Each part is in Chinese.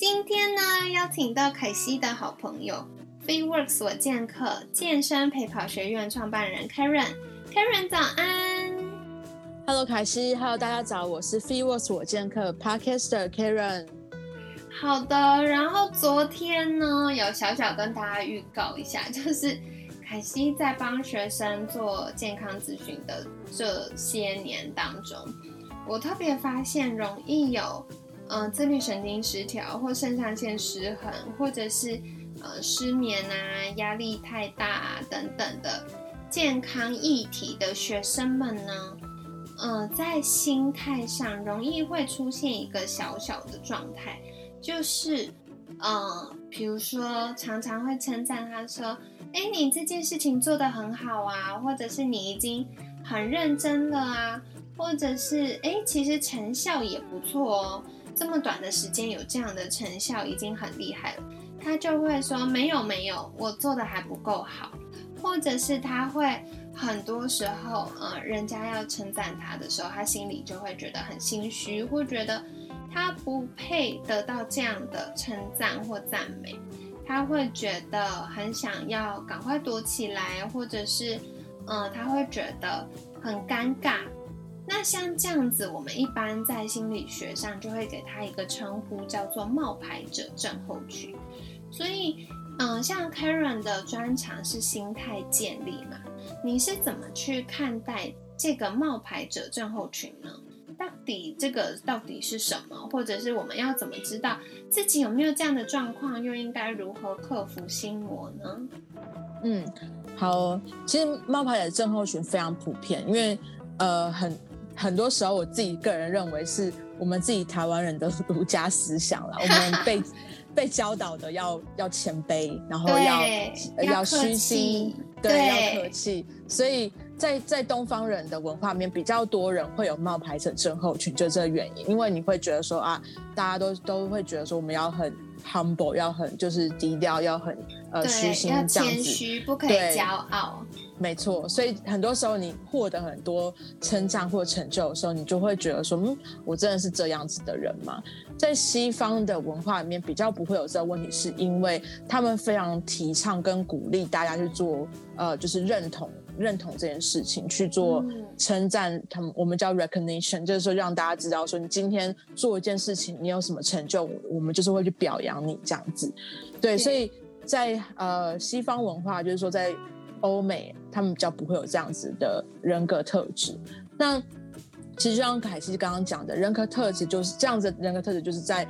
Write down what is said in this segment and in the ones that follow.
今天呢，邀请到凯西的好朋友 FreeWorks 我剑客健身陪跑学院创办人 Karen。Karen 早安，Hello 凯西，Hello 大家早，我是 FreeWorks 我剑客 Podcaster Karen。好的，然后昨天呢，有小小跟大家预告一下，就是凯西在帮学生做健康咨询的这些年当中，我特别发现容易有。嗯，自律神经失调或肾上腺失衡，或者是呃失眠啊、压力太大啊等等的健康议题的学生们呢，嗯，在心态上容易会出现一个小小的状态，就是嗯，比如说常常会称赞他说：“哎，你这件事情做得很好啊，或者是你已经很认真了啊，或者是哎，其实成效也不错哦。”这么短的时间有这样的成效已经很厉害了，他就会说没有没有，我做的还不够好，或者是他会很多时候，呃，人家要称赞他的时候，他心里就会觉得很心虚，或觉得他不配得到这样的称赞或赞美，他会觉得很想要赶快躲起来，或者是，呃，他会觉得很尴尬。那像这样子，我们一般在心理学上就会给他一个称呼，叫做冒牌者症候群。所以，嗯，像 Karen 的专长是心态建立嘛？你是怎么去看待这个冒牌者症候群呢？到底这个到底是什么？或者是我们要怎么知道自己有没有这样的状况？又应该如何克服心魔呢？嗯，好，其实冒牌者症候群非常普遍，因为呃很。很多时候，我自己个人认为是我们自己台湾人的儒家思想了。我们被被教导的要要谦卑，然后要要虚心，对，要客气。所以在在东方人的文化里面，比较多人会有冒牌者症候群，就这个原因。因为你会觉得说啊，大家都都会觉得说，我们要很 humble，要很就是低调，要很呃虚心这样子，不可以骄傲。没错，所以很多时候你获得很多称赞或成就的时候，你就会觉得说，嗯，我真的是这样子的人吗？在西方的文化里面，比较不会有这个问题，是因为他们非常提倡跟鼓励大家去做，呃，就是认同认同这件事情，去做称赞他们，我们叫 recognition，就是说让大家知道说，你今天做一件事情，你有什么成就，我们就是会去表扬你这样子。对，所以在呃西方文化，就是说在。欧美他们比较不会有这样子的人格特质。那其实就像凯西刚刚讲的，人格特质就是这样子。人格特质就是在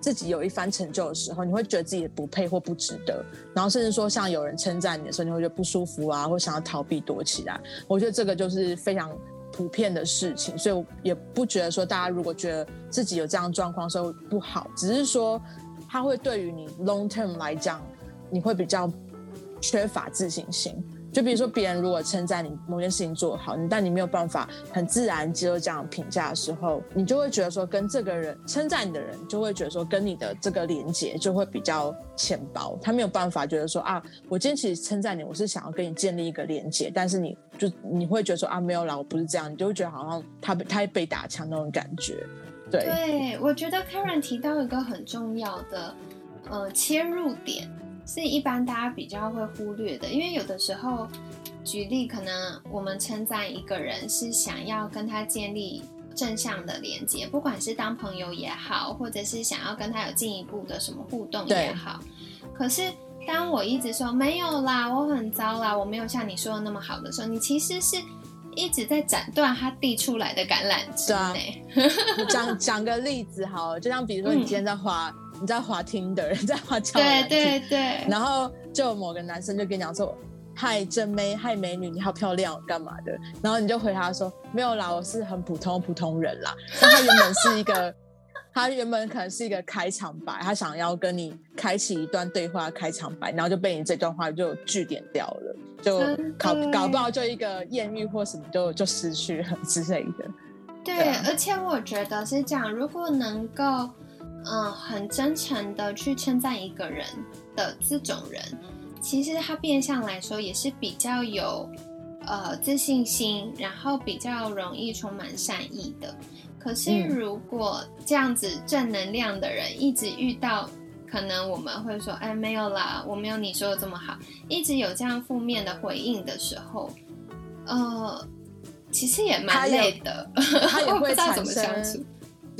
自己有一番成就的时候，你会觉得自己不配或不值得，然后甚至说像有人称赞你的时候，你会觉得不舒服啊，或想要逃避躲起来。我觉得这个就是非常普遍的事情，所以我也不觉得说大家如果觉得自己有这样状况的时候不好，只是说他会对于你 long term 来讲，你会比较。缺乏自信心，就比如说别人如果称赞你某件事情做好，但你没有办法很自然接受这样评价的时候，你就会觉得说跟这个人称赞你的人就会觉得说跟你的这个连接就会比较浅薄，他没有办法觉得说啊，我今天其实称赞你，我是想要跟你建立一个连接，但是你就你会觉得说啊没有啦，我不是这样，你就会觉得好像他他被打枪那种感觉。对，对我觉得 Karen 提到一个很重要的呃切入点。是一般大家比较会忽略的，因为有的时候，举例可能我们称赞一个人是想要跟他建立正向的连接，不管是当朋友也好，或者是想要跟他有进一步的什么互动也好。可是当我一直说没有啦，我很糟啦，我没有像你说的那么好的时候，你其实是一直在斩断他递出来的橄榄枝呢。讲讲个例子好，就像比如说你今天在花。你在滑听的人在滑交友对对对。然后就某个男生就跟你讲说：“嗨，真美，嗨，美女，你好漂亮，干嘛的？”然后你就回答说：“没有啦，我是很普通普通人啦。”但他原本是一个他原本可能是一个开场白，他想要跟你开启一段对话开场白，然后就被你这段话就句点掉了，就搞搞不好就一个艳遇或什么就就失去了之类的。对，而且我觉得是这样，如果能够嗯很真诚的去称赞一个人的这种人，其实他变相来说也是比较有。呃，自信心，然后比较容易充满善意的。可是，如果这样子正能量的人一直遇到，可能我们会说，哎，没有啦，我没有你说的这么好。一直有这样负面的回应的时候，呃，其实也蛮累的。他也 会产生，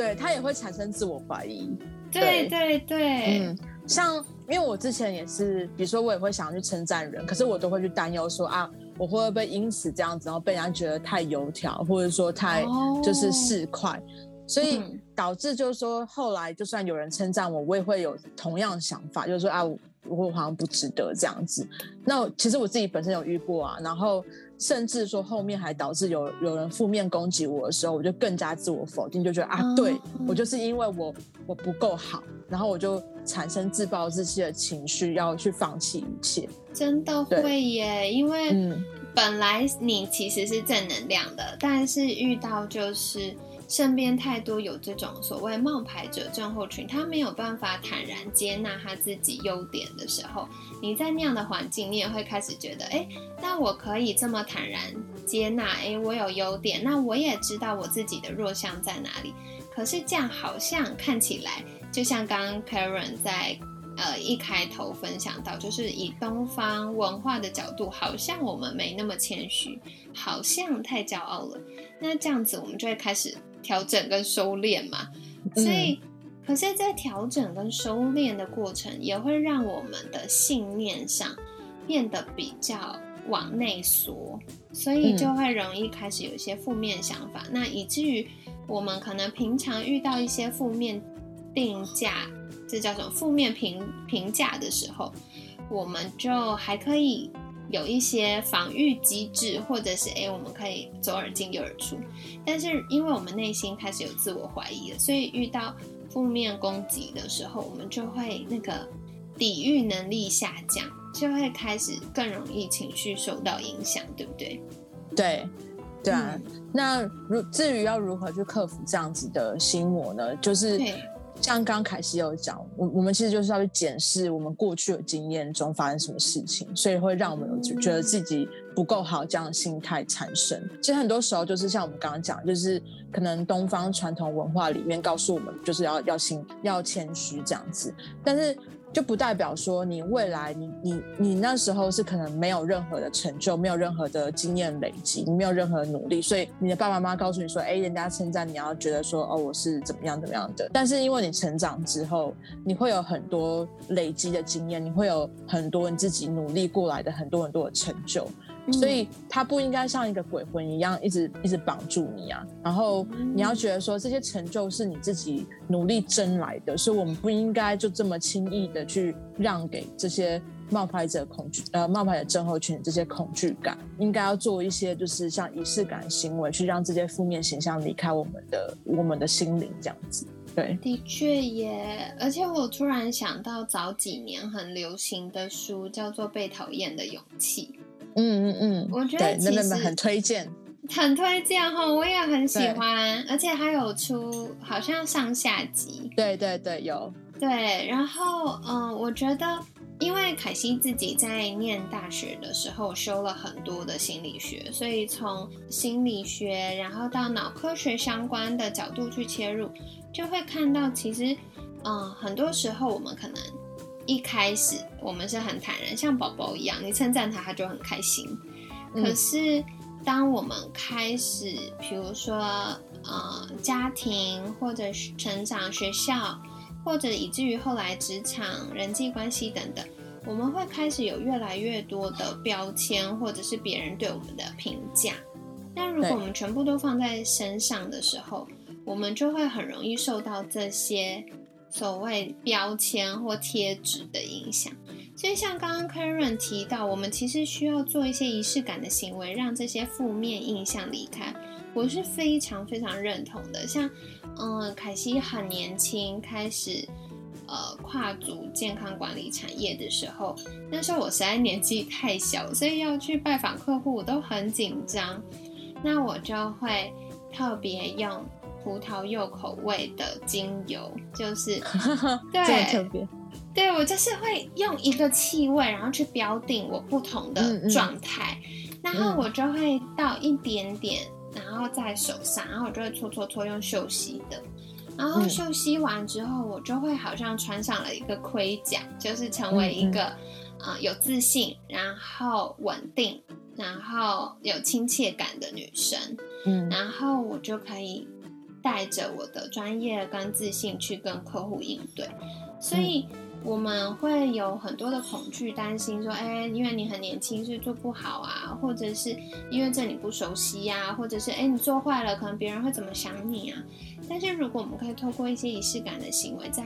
对他也会产生自我怀疑。对对对，嗯，像因为我之前也是，比如说我也会想要去称赞人，可是我都会去担忧说啊。我会不会因此这样子，然后被人家觉得太油条，或者说太就是市侩，所以导致就是说后来就算有人称赞我，我也会有同样的想法，就是说啊，我好像不值得这样子。那其实我自己本身有遇过啊，然后甚至说后面还导致有有人负面攻击我的时候，我就更加自我否定，就觉得啊，对我就是因为我我不够好，然后我就产生自暴自弃的情绪，要去放弃一切。真的会耶，因为本来你其实是正能量的，但是遇到就是身边太多有这种所谓冒牌者症候群，他没有办法坦然接纳他自己优点的时候，你在那样的环境，你也会开始觉得，哎，那我可以这么坦然接纳，哎，我有优点，那我也知道我自己的弱项在哪里。可是这样好像看起来，就像刚刚 Karen 在。呃，一开头分享到，就是以东方文化的角度，好像我们没那么谦虚，好像太骄傲了。那这样子，我们就会开始调整跟收敛嘛。所以，可是，在调整跟收敛的过程，也会让我们的信念上变得比较往内缩，所以就会容易开始有一些负面想法。那以至于我们可能平常遇到一些负面定价。这叫什么负面评评价的时候，我们就还可以有一些防御机制，或者是哎，我们可以左耳进右耳出。但是因为我们内心开始有自我怀疑了，所以遇到负面攻击的时候，我们就会那个抵御能力下降，就会开始更容易情绪受到影响，对不对？对，对啊。那如至于要如何去克服这样子的心魔呢？就是。像刚刚凯西有讲，我我们其实就是要去检视我们过去的经验中发生什么事情，所以会让我们有觉得自己不够好这样的心态产生。其实很多时候就是像我们刚刚讲，就是可能东方传统文化里面告诉我们，就是要要心要谦虚这样子，但是。就不代表说你未来你你你那时候是可能没有任何的成就，没有任何的经验累积，你没有任何的努力，所以你的爸爸妈妈告诉你说，哎，人家称赞你要觉得说，哦，我是怎么样怎么样的。但是因为你成长之后，你会有很多累积的经验，你会有很多你自己努力过来的很多很多的成就。所以他不应该像一个鬼魂一样一直一直绑住你啊！然后你要觉得说这些成就是你自己努力争来的，所以我们不应该就这么轻易的去让给这些冒牌者恐惧呃冒牌者症候群这些恐惧感，应该要做一些就是像仪式感行为，去让这些负面形象离开我们的我们的心灵这样子。对，的确耶！而且我突然想到早几年很流行的书叫做《被讨厌的勇气》。嗯嗯嗯，我觉得其实很推荐，很推荐哈，我也很喜欢，而且还有出好像上下集。对对对，有。对，然后嗯，我觉得因为凯西自己在念大学的时候修了很多的心理学，所以从心理学然后到脑科学相关的角度去切入，就会看到其实嗯，很多时候我们可能。一开始我们是很坦然，像宝宝一样，你称赞他，他就很开心。可是当我们开始，比如说呃家庭或者成长、学校，或者以至于后来职场、人际关系等等，我们会开始有越来越多的标签，或者是别人对我们的评价。那如果我们全部都放在身上的时候，我们就会很容易受到这些。所谓标签或贴纸的影响，所以像刚刚 Karen 提到，我们其实需要做一些仪式感的行为，让这些负面印象离开。我是非常非常认同的。像，嗯，凯西很年轻开始，呃，跨足健康管理产业的时候，那时候我实在年纪太小，所以要去拜访客户我都很紧张。那我就会特别用葡萄柚口味的精油，就是 对，特别。对我就是会用一个气味，然后去标定我不同的状态，然后我就会倒一点点，然后在手上，然后我就会搓搓搓用嗅吸的，然后嗅吸完之后，我就会好像穿上了一个盔甲，就是成为一个啊有自信，然后稳定，然后有亲切感的女生，嗯，然后我就可以带着我的专业跟自信去跟客户应对，所以。我们会有很多的恐惧，担心说，哎，因为你很年轻，所以做不好啊，或者是因为这你不熟悉呀，或者是哎，你做坏了，可能别人会怎么想你啊？但是如果我们可以透过一些仪式感的行为，在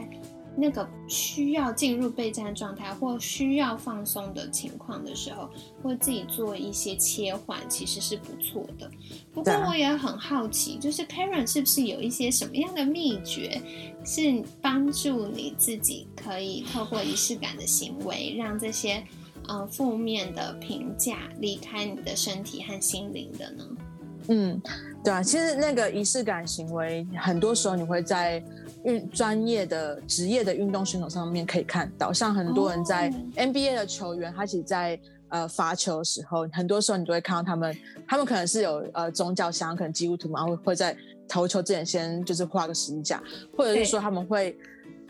那个需要进入备战状态或需要放松的情况的时候，或自己做一些切换，其实是不错的。不过我也很好奇，就是 Karen 是不是有一些什么样的秘诀，是帮助你自己可以透过仪式感的行为，让这些呃负面的评价离开你的身体和心灵的呢？嗯，对啊，其实那个仪式感行为，很多时候你会在。运专业的职业的运动选手上面可以看到，像很多人在 NBA 的球员，他其实，在呃罚球的时候，很多时候你都会看到他们，他们可能是有呃宗教想，可能基督徒嘛，会会在投球之前先就是画个十字架，或者是说他们会。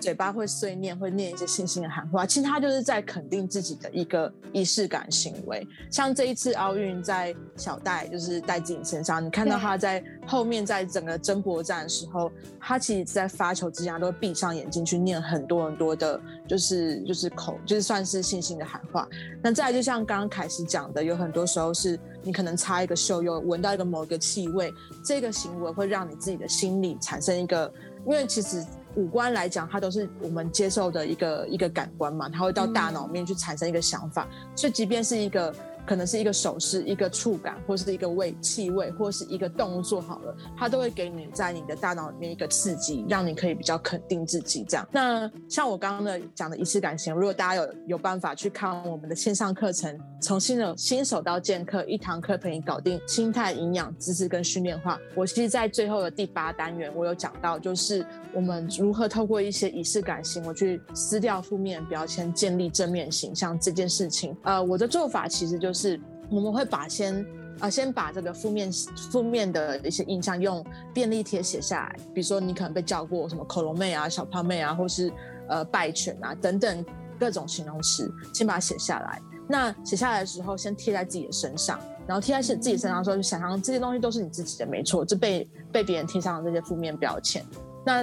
嘴巴会碎念，会念一些信心的喊话，其实他就是在肯定自己的一个仪式感行为。像这一次奥运，在小戴就是戴自己身上，你看到他在后面，在整个争夺战的时候，他其实在发球之前都会闭上眼睛去念很多很多的，就是就是口，就是算是信心的喊话。那再就像刚刚凯西讲的，有很多时候是你可能擦一个嗅，又闻到一个某一个气味，这个行为会让你自己的心里产生一个，因为其实。五官来讲，它都是我们接受的一个一个感官嘛，它会到大脑面去产生一个想法，所以即便是一个。可能是一个手势、一个触感，或是一个味、气味，或是一个动作，好了，它都会给你在你的大脑里面一个刺激，让你可以比较肯定自己。这样，那像我刚刚的讲的仪式感型，如果大家有有办法去看我们的线上课程，从新的新手到健客，一堂课陪你搞定心态、营养、知识跟训练化。我其实，在最后的第八单元，我有讲到，就是我们如何透过一些仪式感型，我去撕掉负面标签，建立正面形象这件事情。呃，我的做法其实就是。是，我们会把先啊，先把这个负面负面的一些印象用便利贴写下来。比如说，你可能被叫过什么“恐龙妹”啊、“小胖妹”啊，或是呃“败犬”啊等等各种形容词，先把它写下来。那写下来的时候，先贴在自己的身上，然后贴在自己身上的时候，就想象这些东西都是你自己的，没错，就被被别人贴上了这些负面标签。那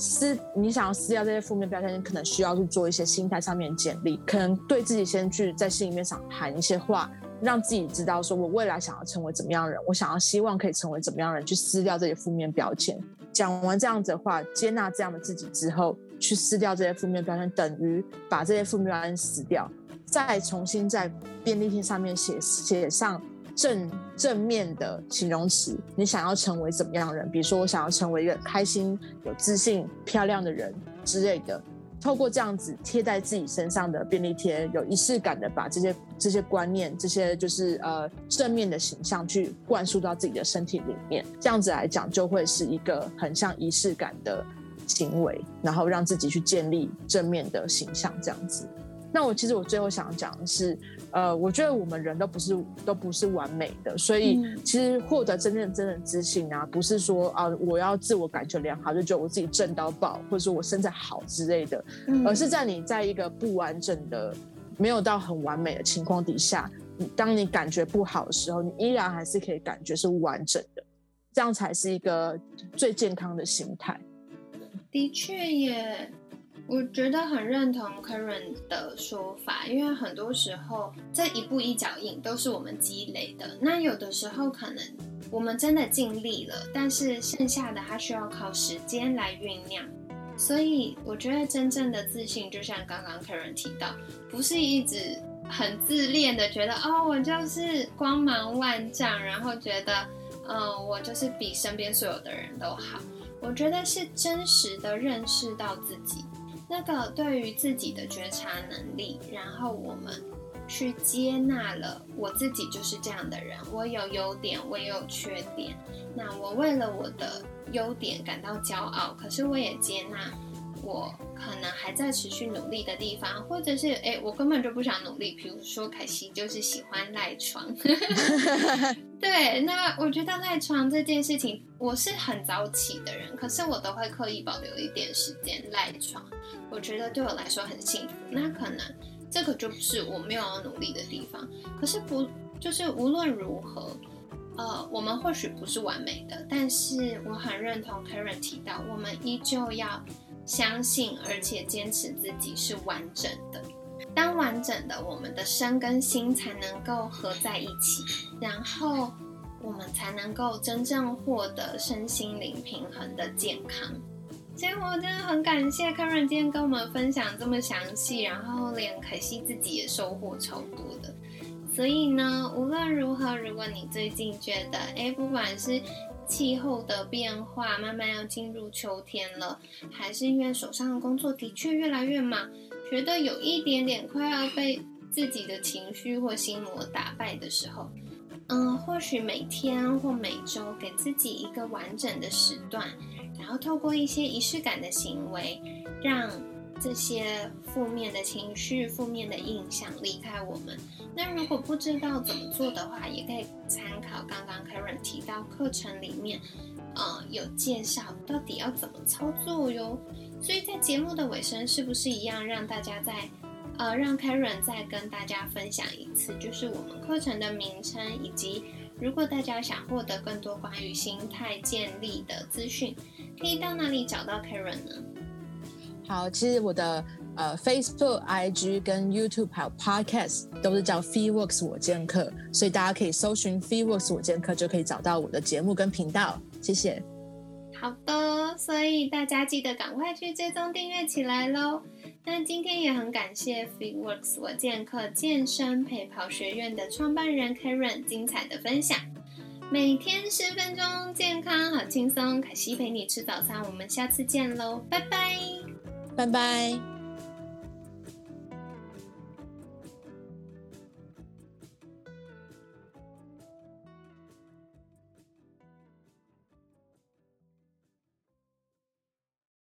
撕，你想要撕掉这些负面标签，你可能需要去做一些心态上面的建立，可能对自己先去在心里面想喊一些话，让自己知道说，我未来想要成为怎么样的人，我想要希望可以成为怎么样的人，去撕掉这些负面标签。讲完这样子的话，接纳这样的自己之后，去撕掉这些负面标签，等于把这些负面标签撕掉，再重新在便利贴上面写写上。正正面的形容词，你想要成为怎么样的人？比如说，我想要成为一个开心、有自信、漂亮的人之类的。透过这样子贴在自己身上的便利贴，有仪式感的把这些这些观念、这些就是呃正面的形象去灌输到自己的身体里面。这样子来讲，就会是一个很像仪式感的行为，然后让自己去建立正面的形象。这样子。那我其实我最后想讲的是。呃，我觉得我们人都不是都不是完美的，所以其实获得真正真正自信啊，不是说啊我要自我感觉良好，就觉得我自己正到爆，或者说我身材好之类的，而是在你在一个不完整的、没有到很完美的情况底下，当你感觉不好的时候，你依然还是可以感觉是完整的，这样才是一个最健康的心态。的确也。我觉得很认同 Karen 的说法，因为很多时候这一步一脚印都是我们积累的。那有的时候可能我们真的尽力了，但是剩下的它需要靠时间来酝酿。所以我觉得真正的自信，就像刚刚 Karen 提到，不是一直很自恋的觉得哦，我就是光芒万丈，然后觉得嗯，我就是比身边所有的人都好。我觉得是真实的认识到自己，那个对于自己的觉察能力，然后我们去接纳了我自己就是这样的人，我有优点，我也有缺点。那我为了我的优点感到骄傲，可是我也接纳。我可能还在持续努力的地方，或者是哎，我根本就不想努力。比如说凯西就是喜欢赖床，对，那我觉得赖床这件事情，我是很早起的人，可是我都会刻意保留一点时间赖床。我觉得对我来说很幸福。那可能这个就不是我没有努力的地方。可是不，就是无论如何，呃，我们或许不是完美的，但是我很认同 Karen 提到，我们依旧要。相信而且坚持自己是完整的，当完整的，我们的身跟心才能够合在一起，然后我们才能够真正获得身心灵平衡的健康。所以我真的很感谢 Karen 今天跟我们分享这么详细，然后连可惜自己也收获超多的。所以呢，无论如何，如果你最近觉得，哎，不管是气候的变化慢慢要进入秋天了，还是因为手上的工作的确越来越忙，觉得有一点点快要被自己的情绪或心魔打败的时候，嗯，或许每天或每周给自己一个完整的时段，然后透过一些仪式感的行为，让。这些负面的情绪、负面的印象离开我们。那如果不知道怎么做的话，也可以参考刚刚 Karen 提到课程里面，呃，有介绍到底要怎么操作哟。所以在节目的尾声，是不是一样让大家再，呃，让 Karen 再跟大家分享一次，就是我们课程的名称，以及如果大家想获得更多关于心态建立的资讯，可以到哪里找到 Karen 呢？好，其实我的呃 Facebook、IG 跟 YouTube 还有 Podcast 都是叫 Free Works 我健客，所以大家可以搜寻 Free Works 我健客就可以找到我的节目跟频道。谢谢。好的，所以大家记得赶快去追踪订阅起来喽。那今天也很感谢 Free Works 我健客健身陪跑学院的创办人 Karen 精彩的分享。每天十分钟，健康好轻松。凯西陪你吃早餐，我们下次见喽，拜拜。拜拜。